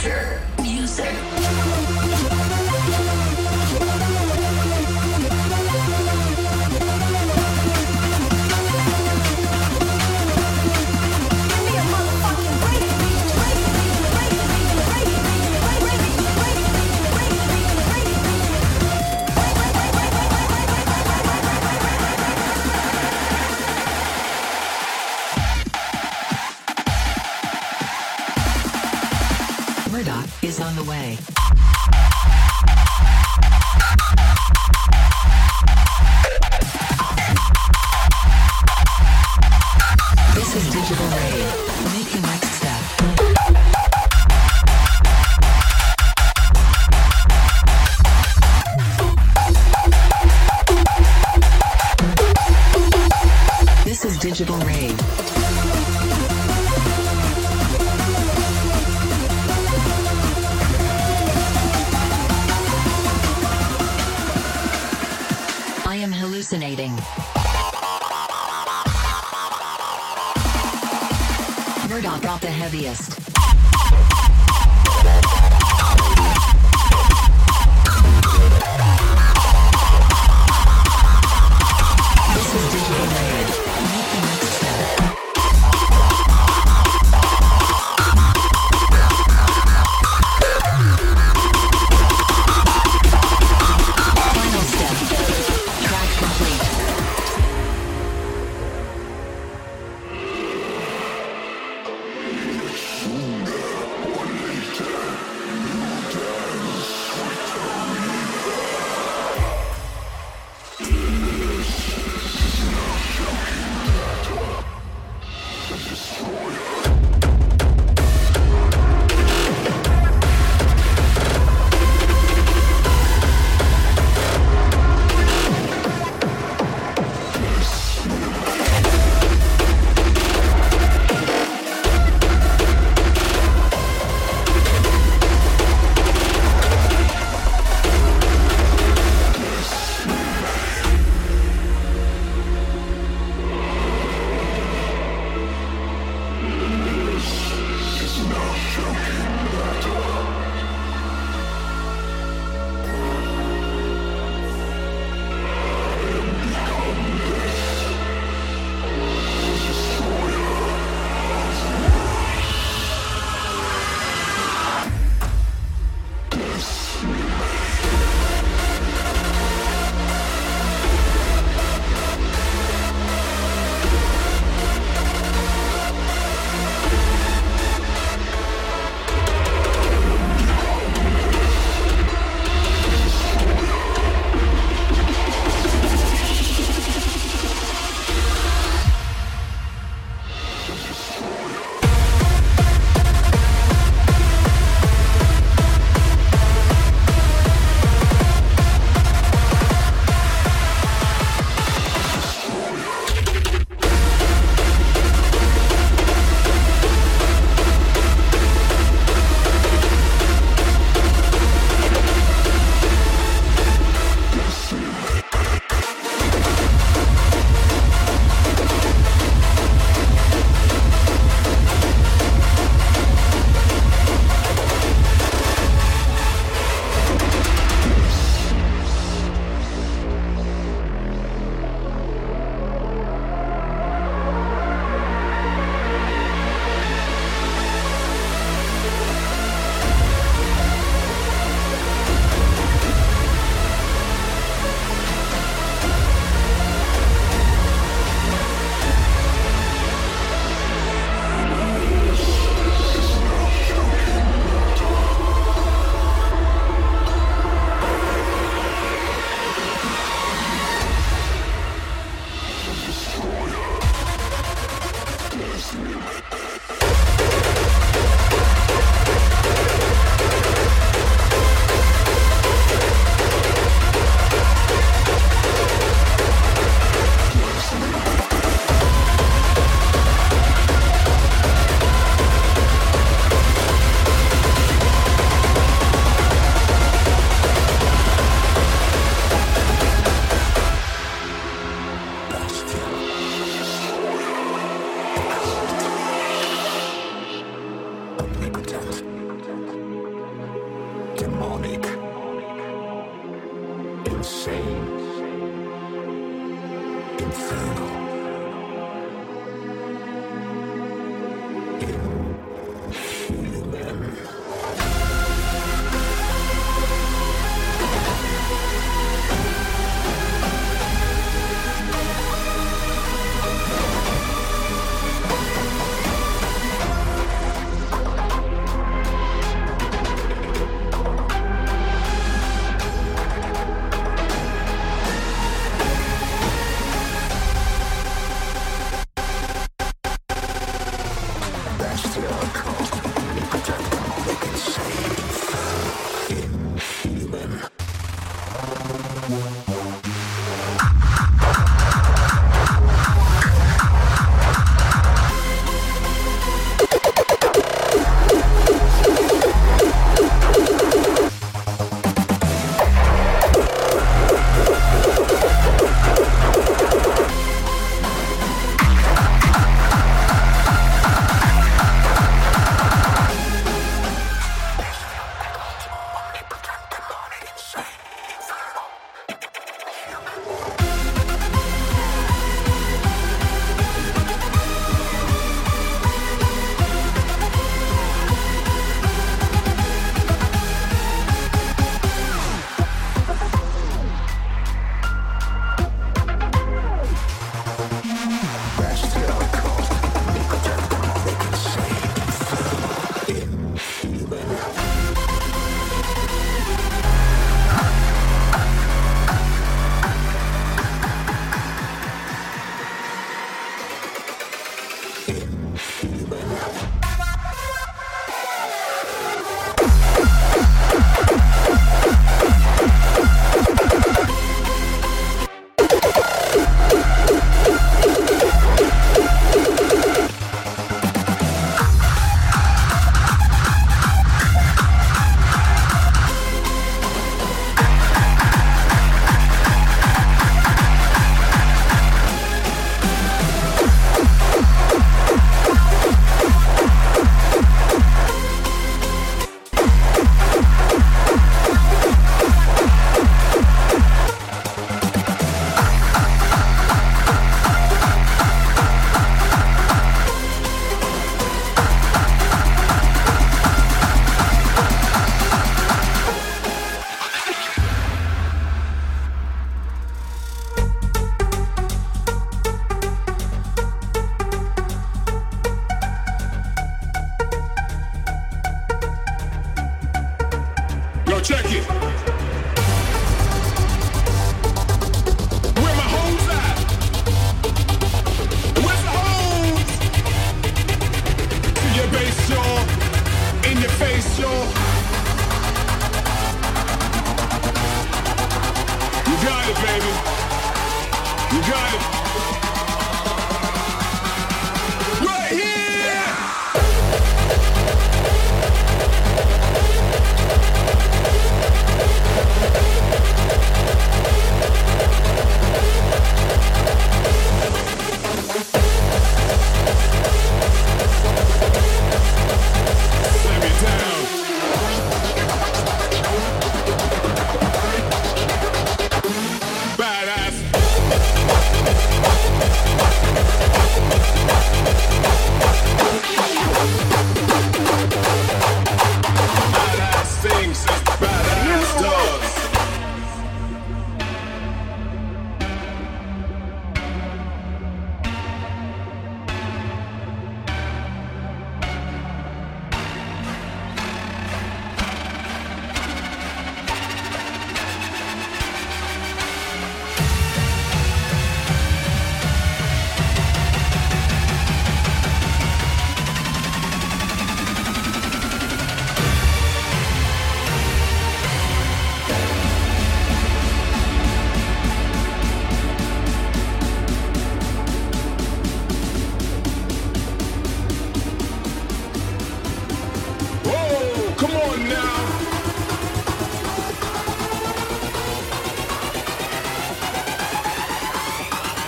future.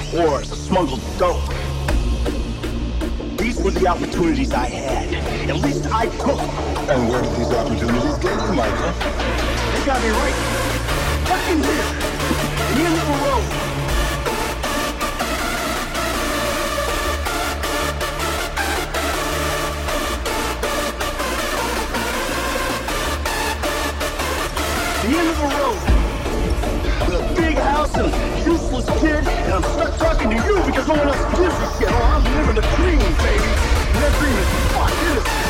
whores. I smuggled dope. These were the opportunities I had. At least I took And where did these opportunities get you, Michael? They got me right fucking here. The end of the road. A kid, and I'm stuck talking to you because no one else gives a shit. Oh, I'm living the dream, baby. And that dream is fucking fucked.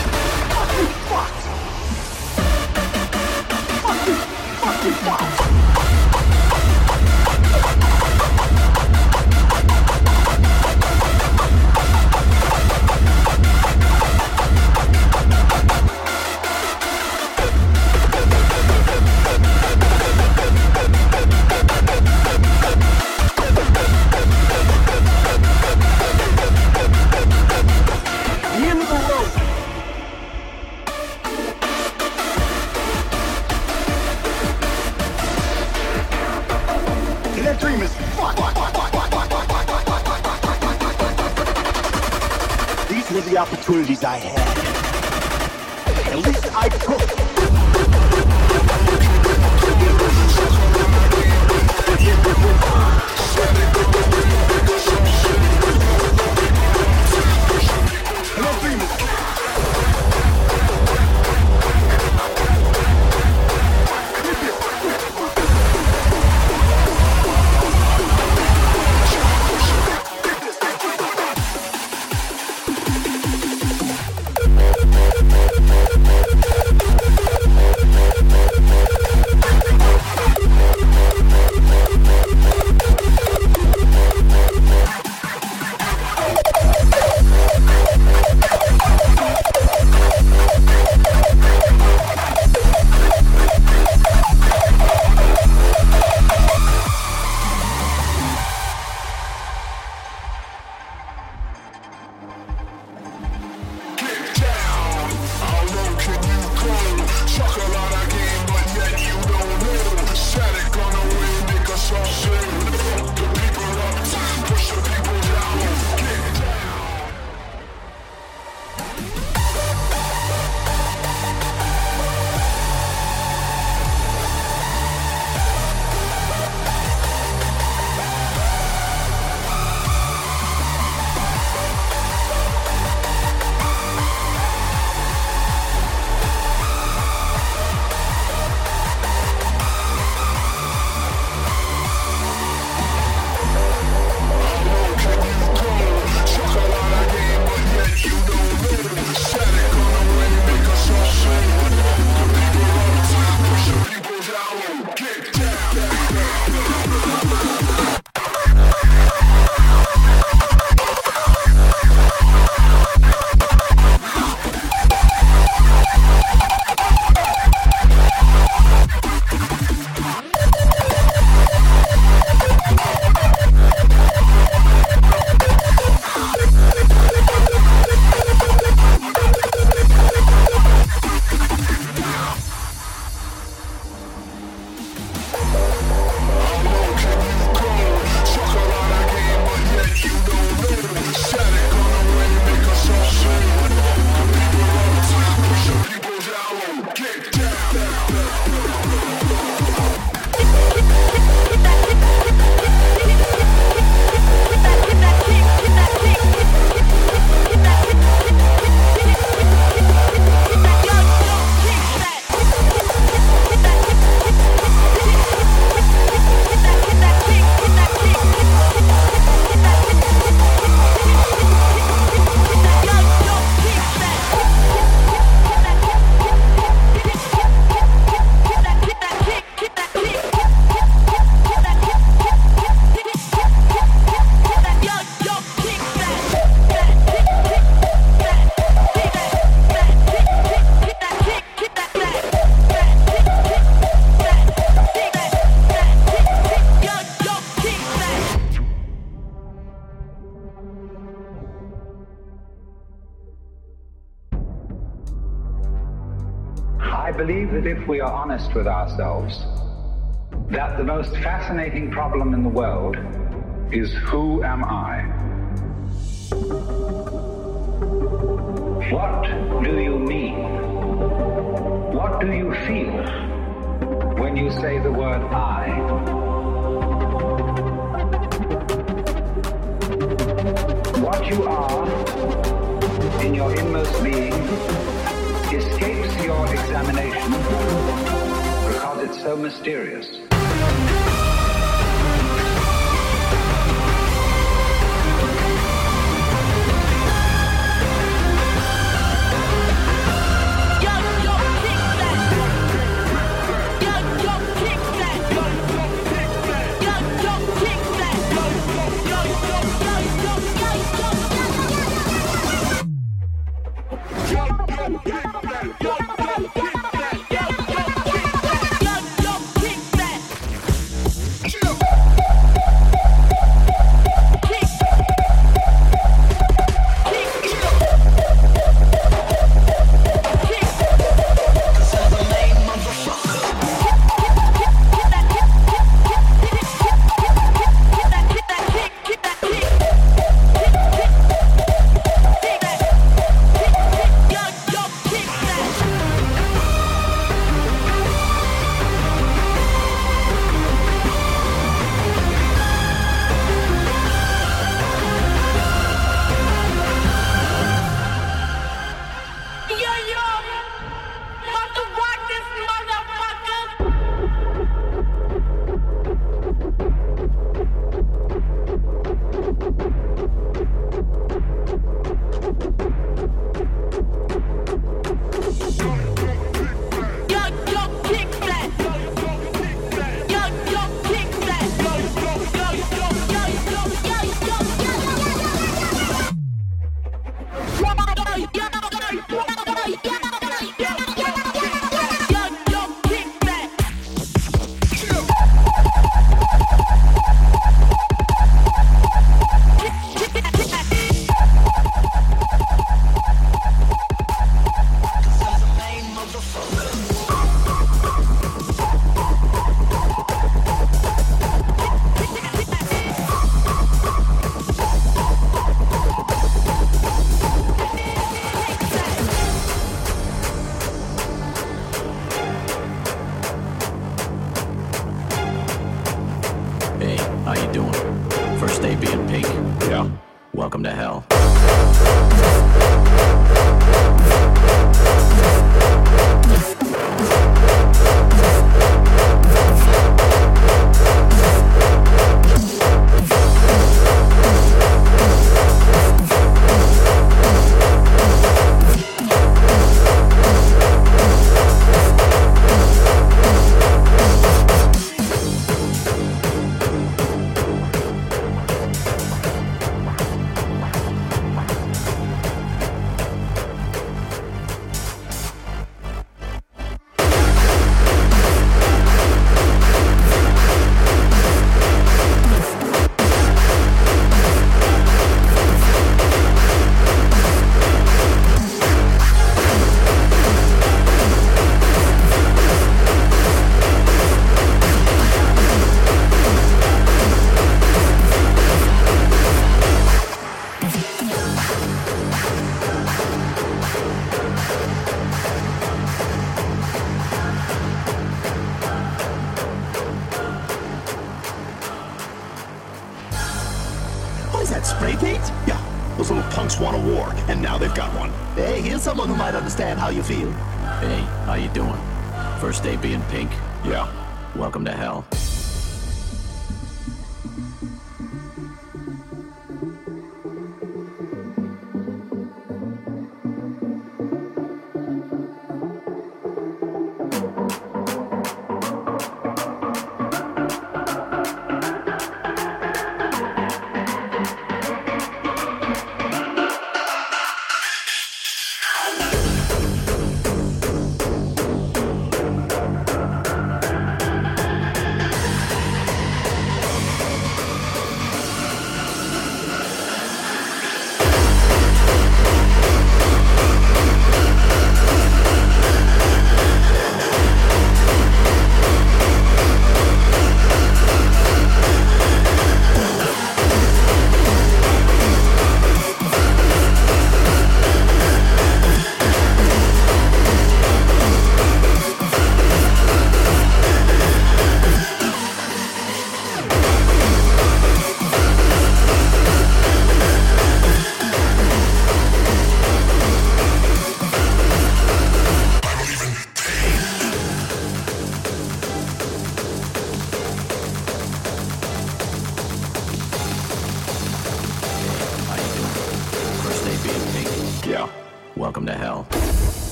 Opportunities I had. Fascinating problem in the world is who am I? What do you mean? What do you feel when you say the word I? What you are in your inmost being escapes your examination because it's so mysterious. punks want a war, and now they've got one. Hey, here's someone who might understand how you feel. Hey, how you doing? First day being pink? Yeah. Welcome to hell.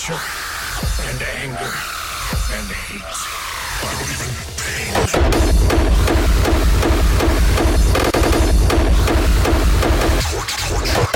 hatred and anger and hate or even pain. Torture.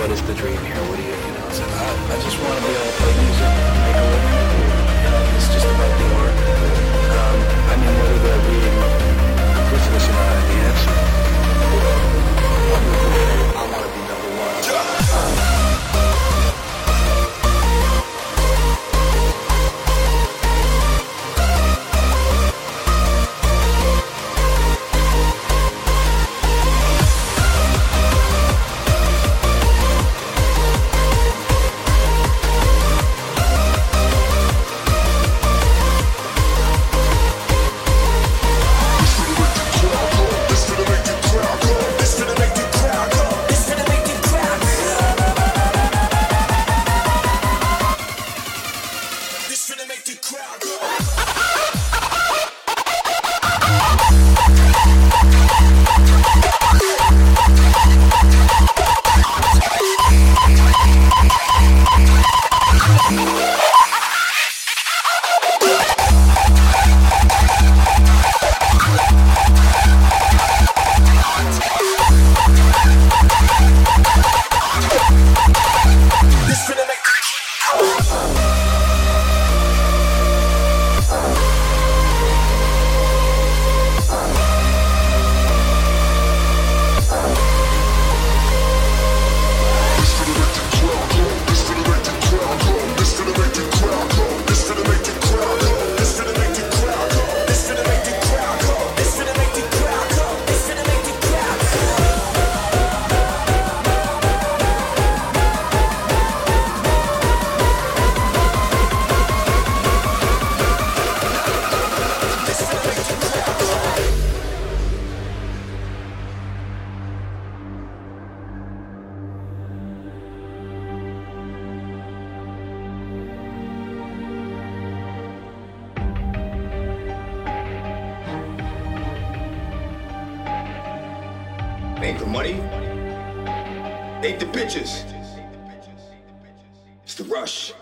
what is the dream here? What do you, you know? I I, I just want to be able to play music, make a living. You know, it's just about the art. Um, I mean, whether they're being ruthless or not, the answer. money ain't the bitches. It's the rush.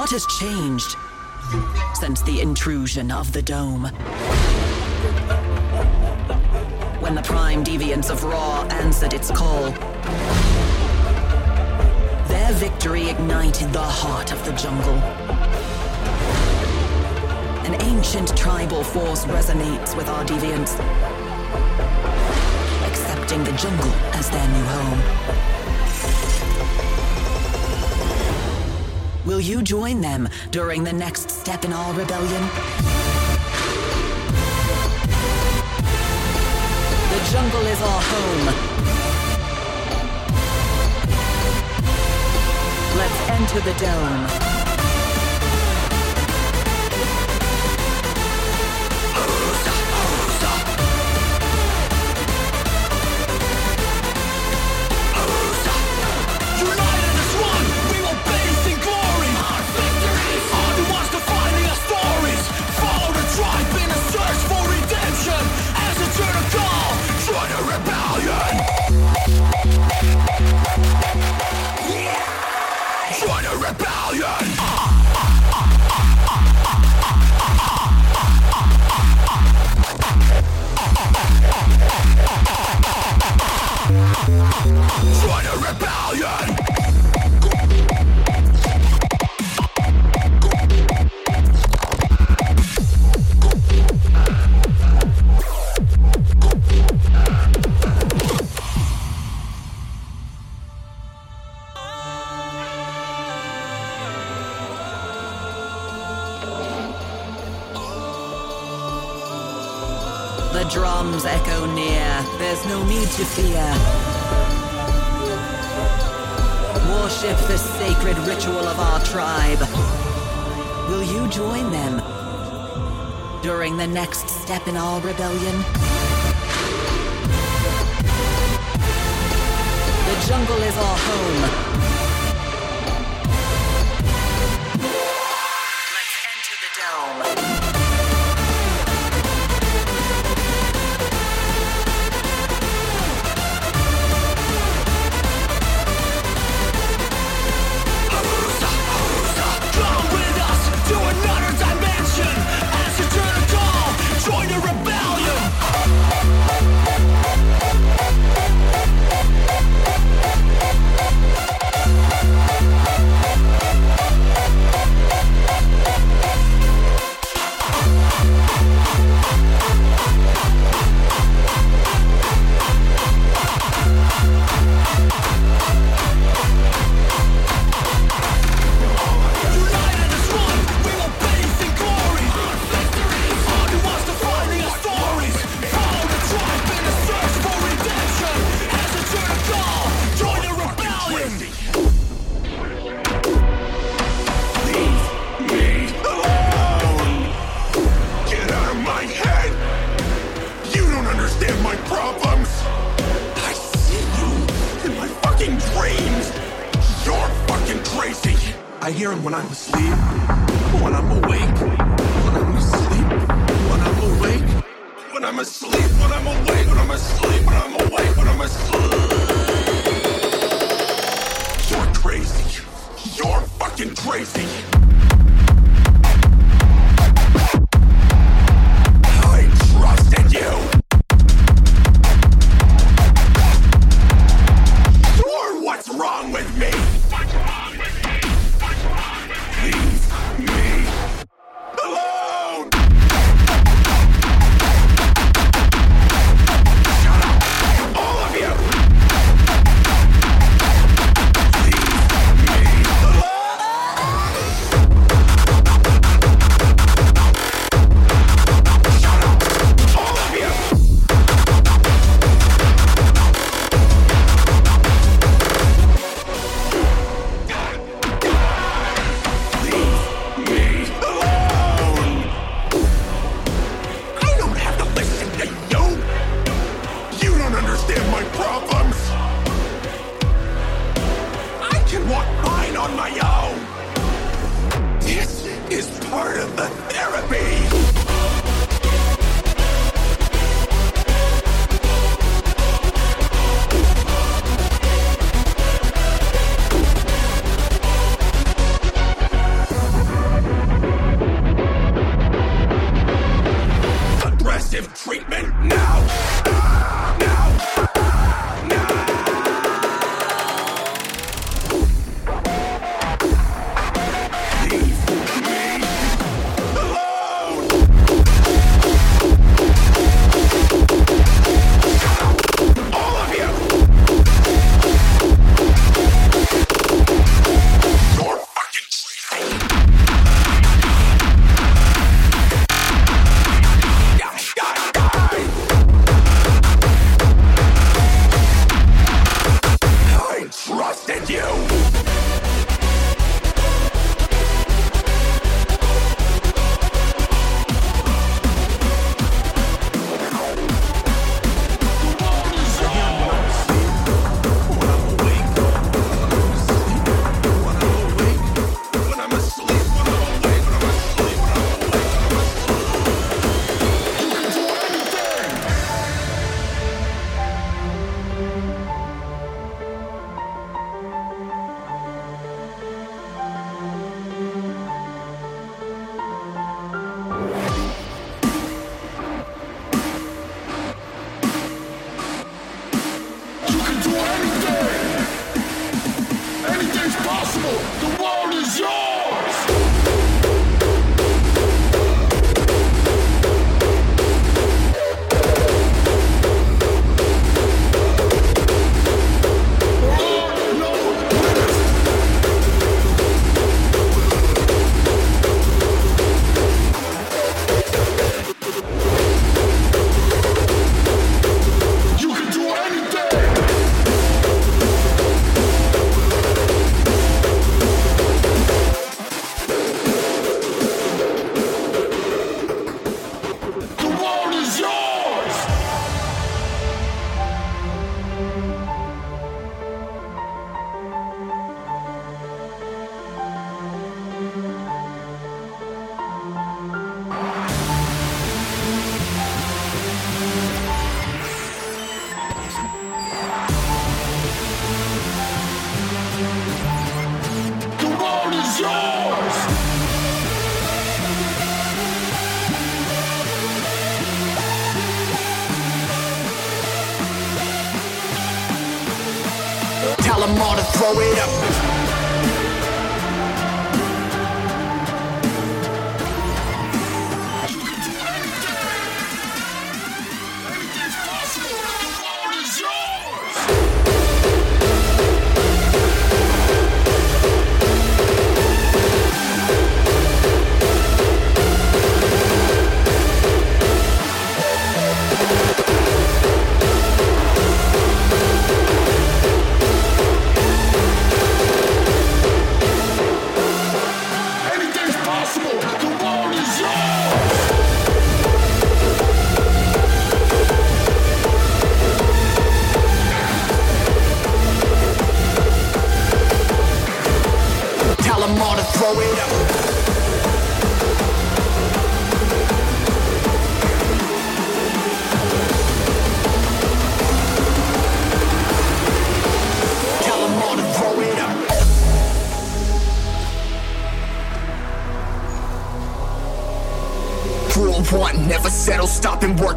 Lot has changed since the intrusion of the dome. When the prime deviants of Ra answered its call, their victory ignited the heart of the jungle. An ancient tribal force resonates with our deviants, accepting the jungle as their new home. Will you join them during the next step in all rebellion? The jungle is our home. Let's enter the dome. The drums echo near. There's no need to fear. Worship the sacred ritual of our tribe. Will you join them during the next step in our rebellion? The jungle is our home.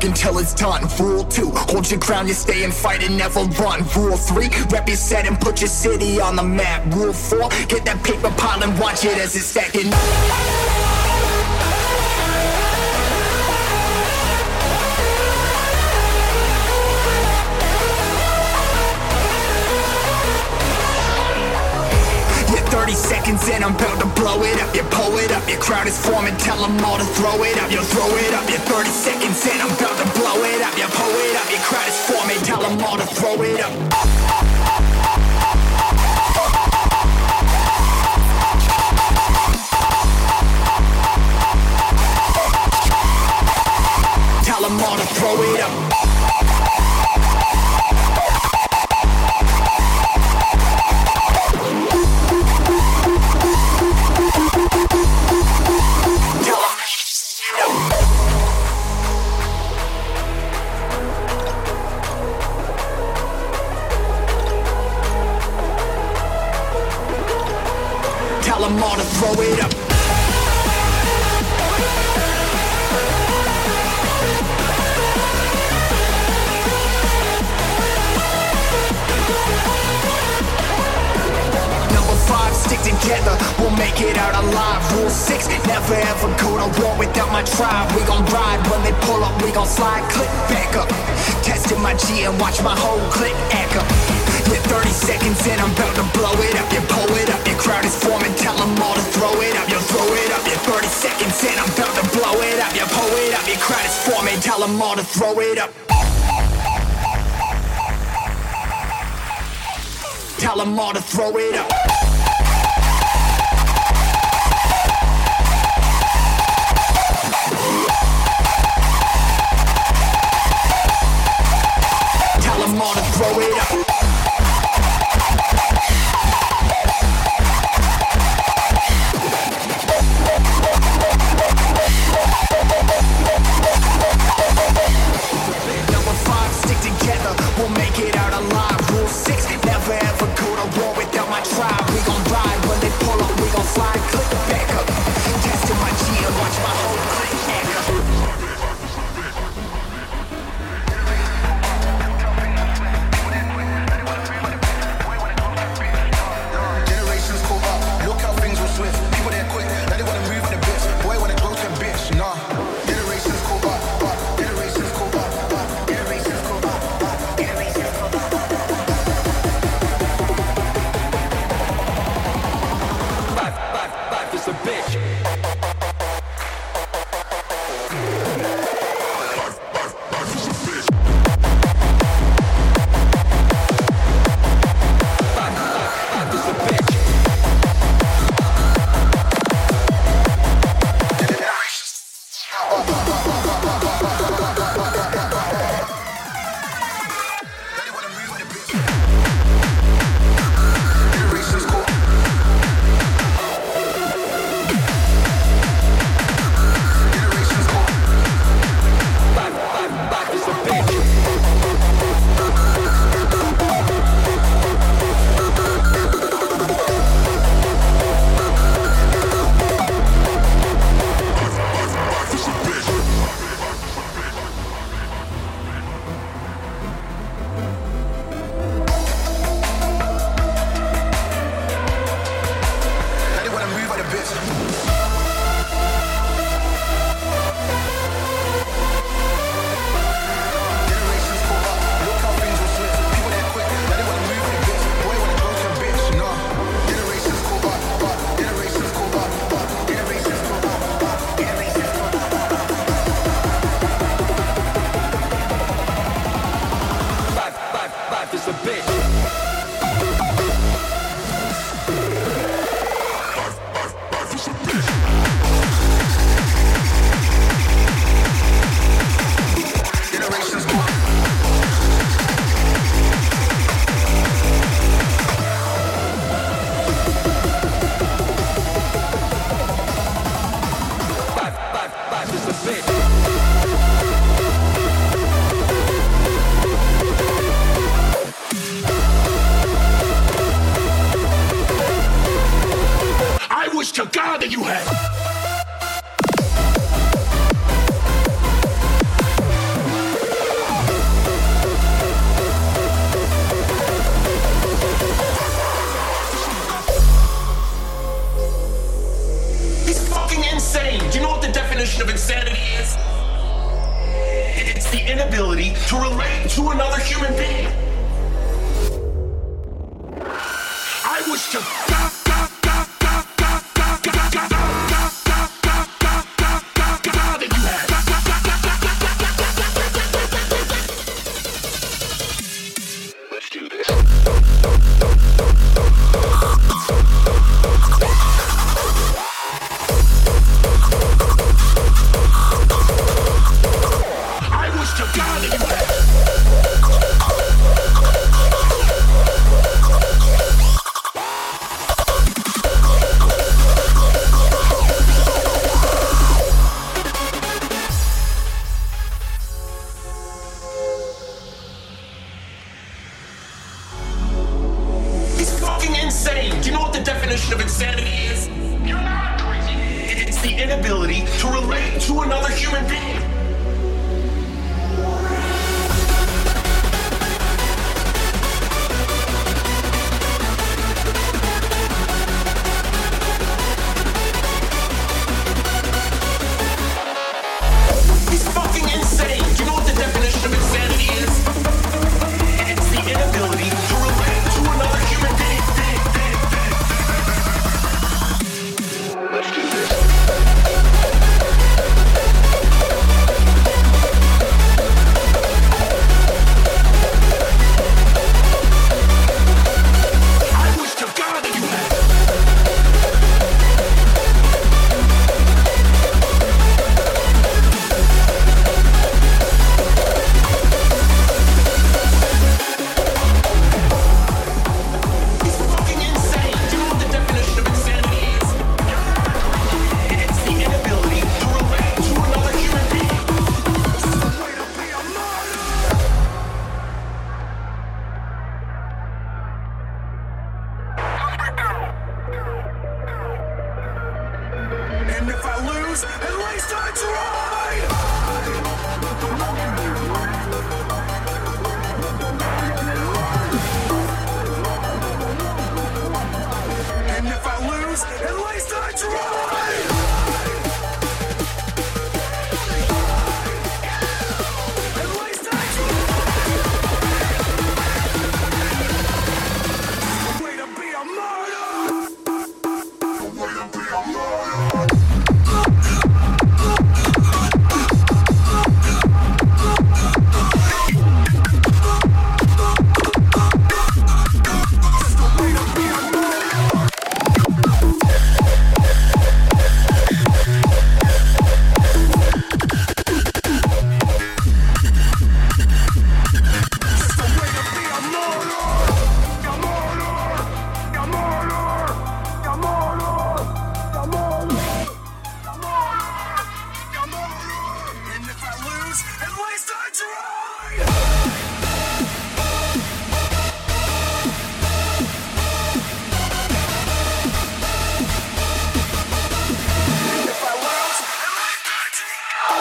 until it's done. Rule two, hold your ground, you stay and fight and never run. Rule three, rep your set and put your city on the map. Rule four, get that paper pile and watch it as it's stacking. seconds and I'm about to blow it up. You pull it up, your crowd is forming. Tell them all to throw it up. You throw it up, your 30 seconds and I'm about to blow it up. You pull it up, your crowd is forming. Tell them all to throw it up. up, up. Tell them all to throw it up.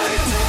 reality.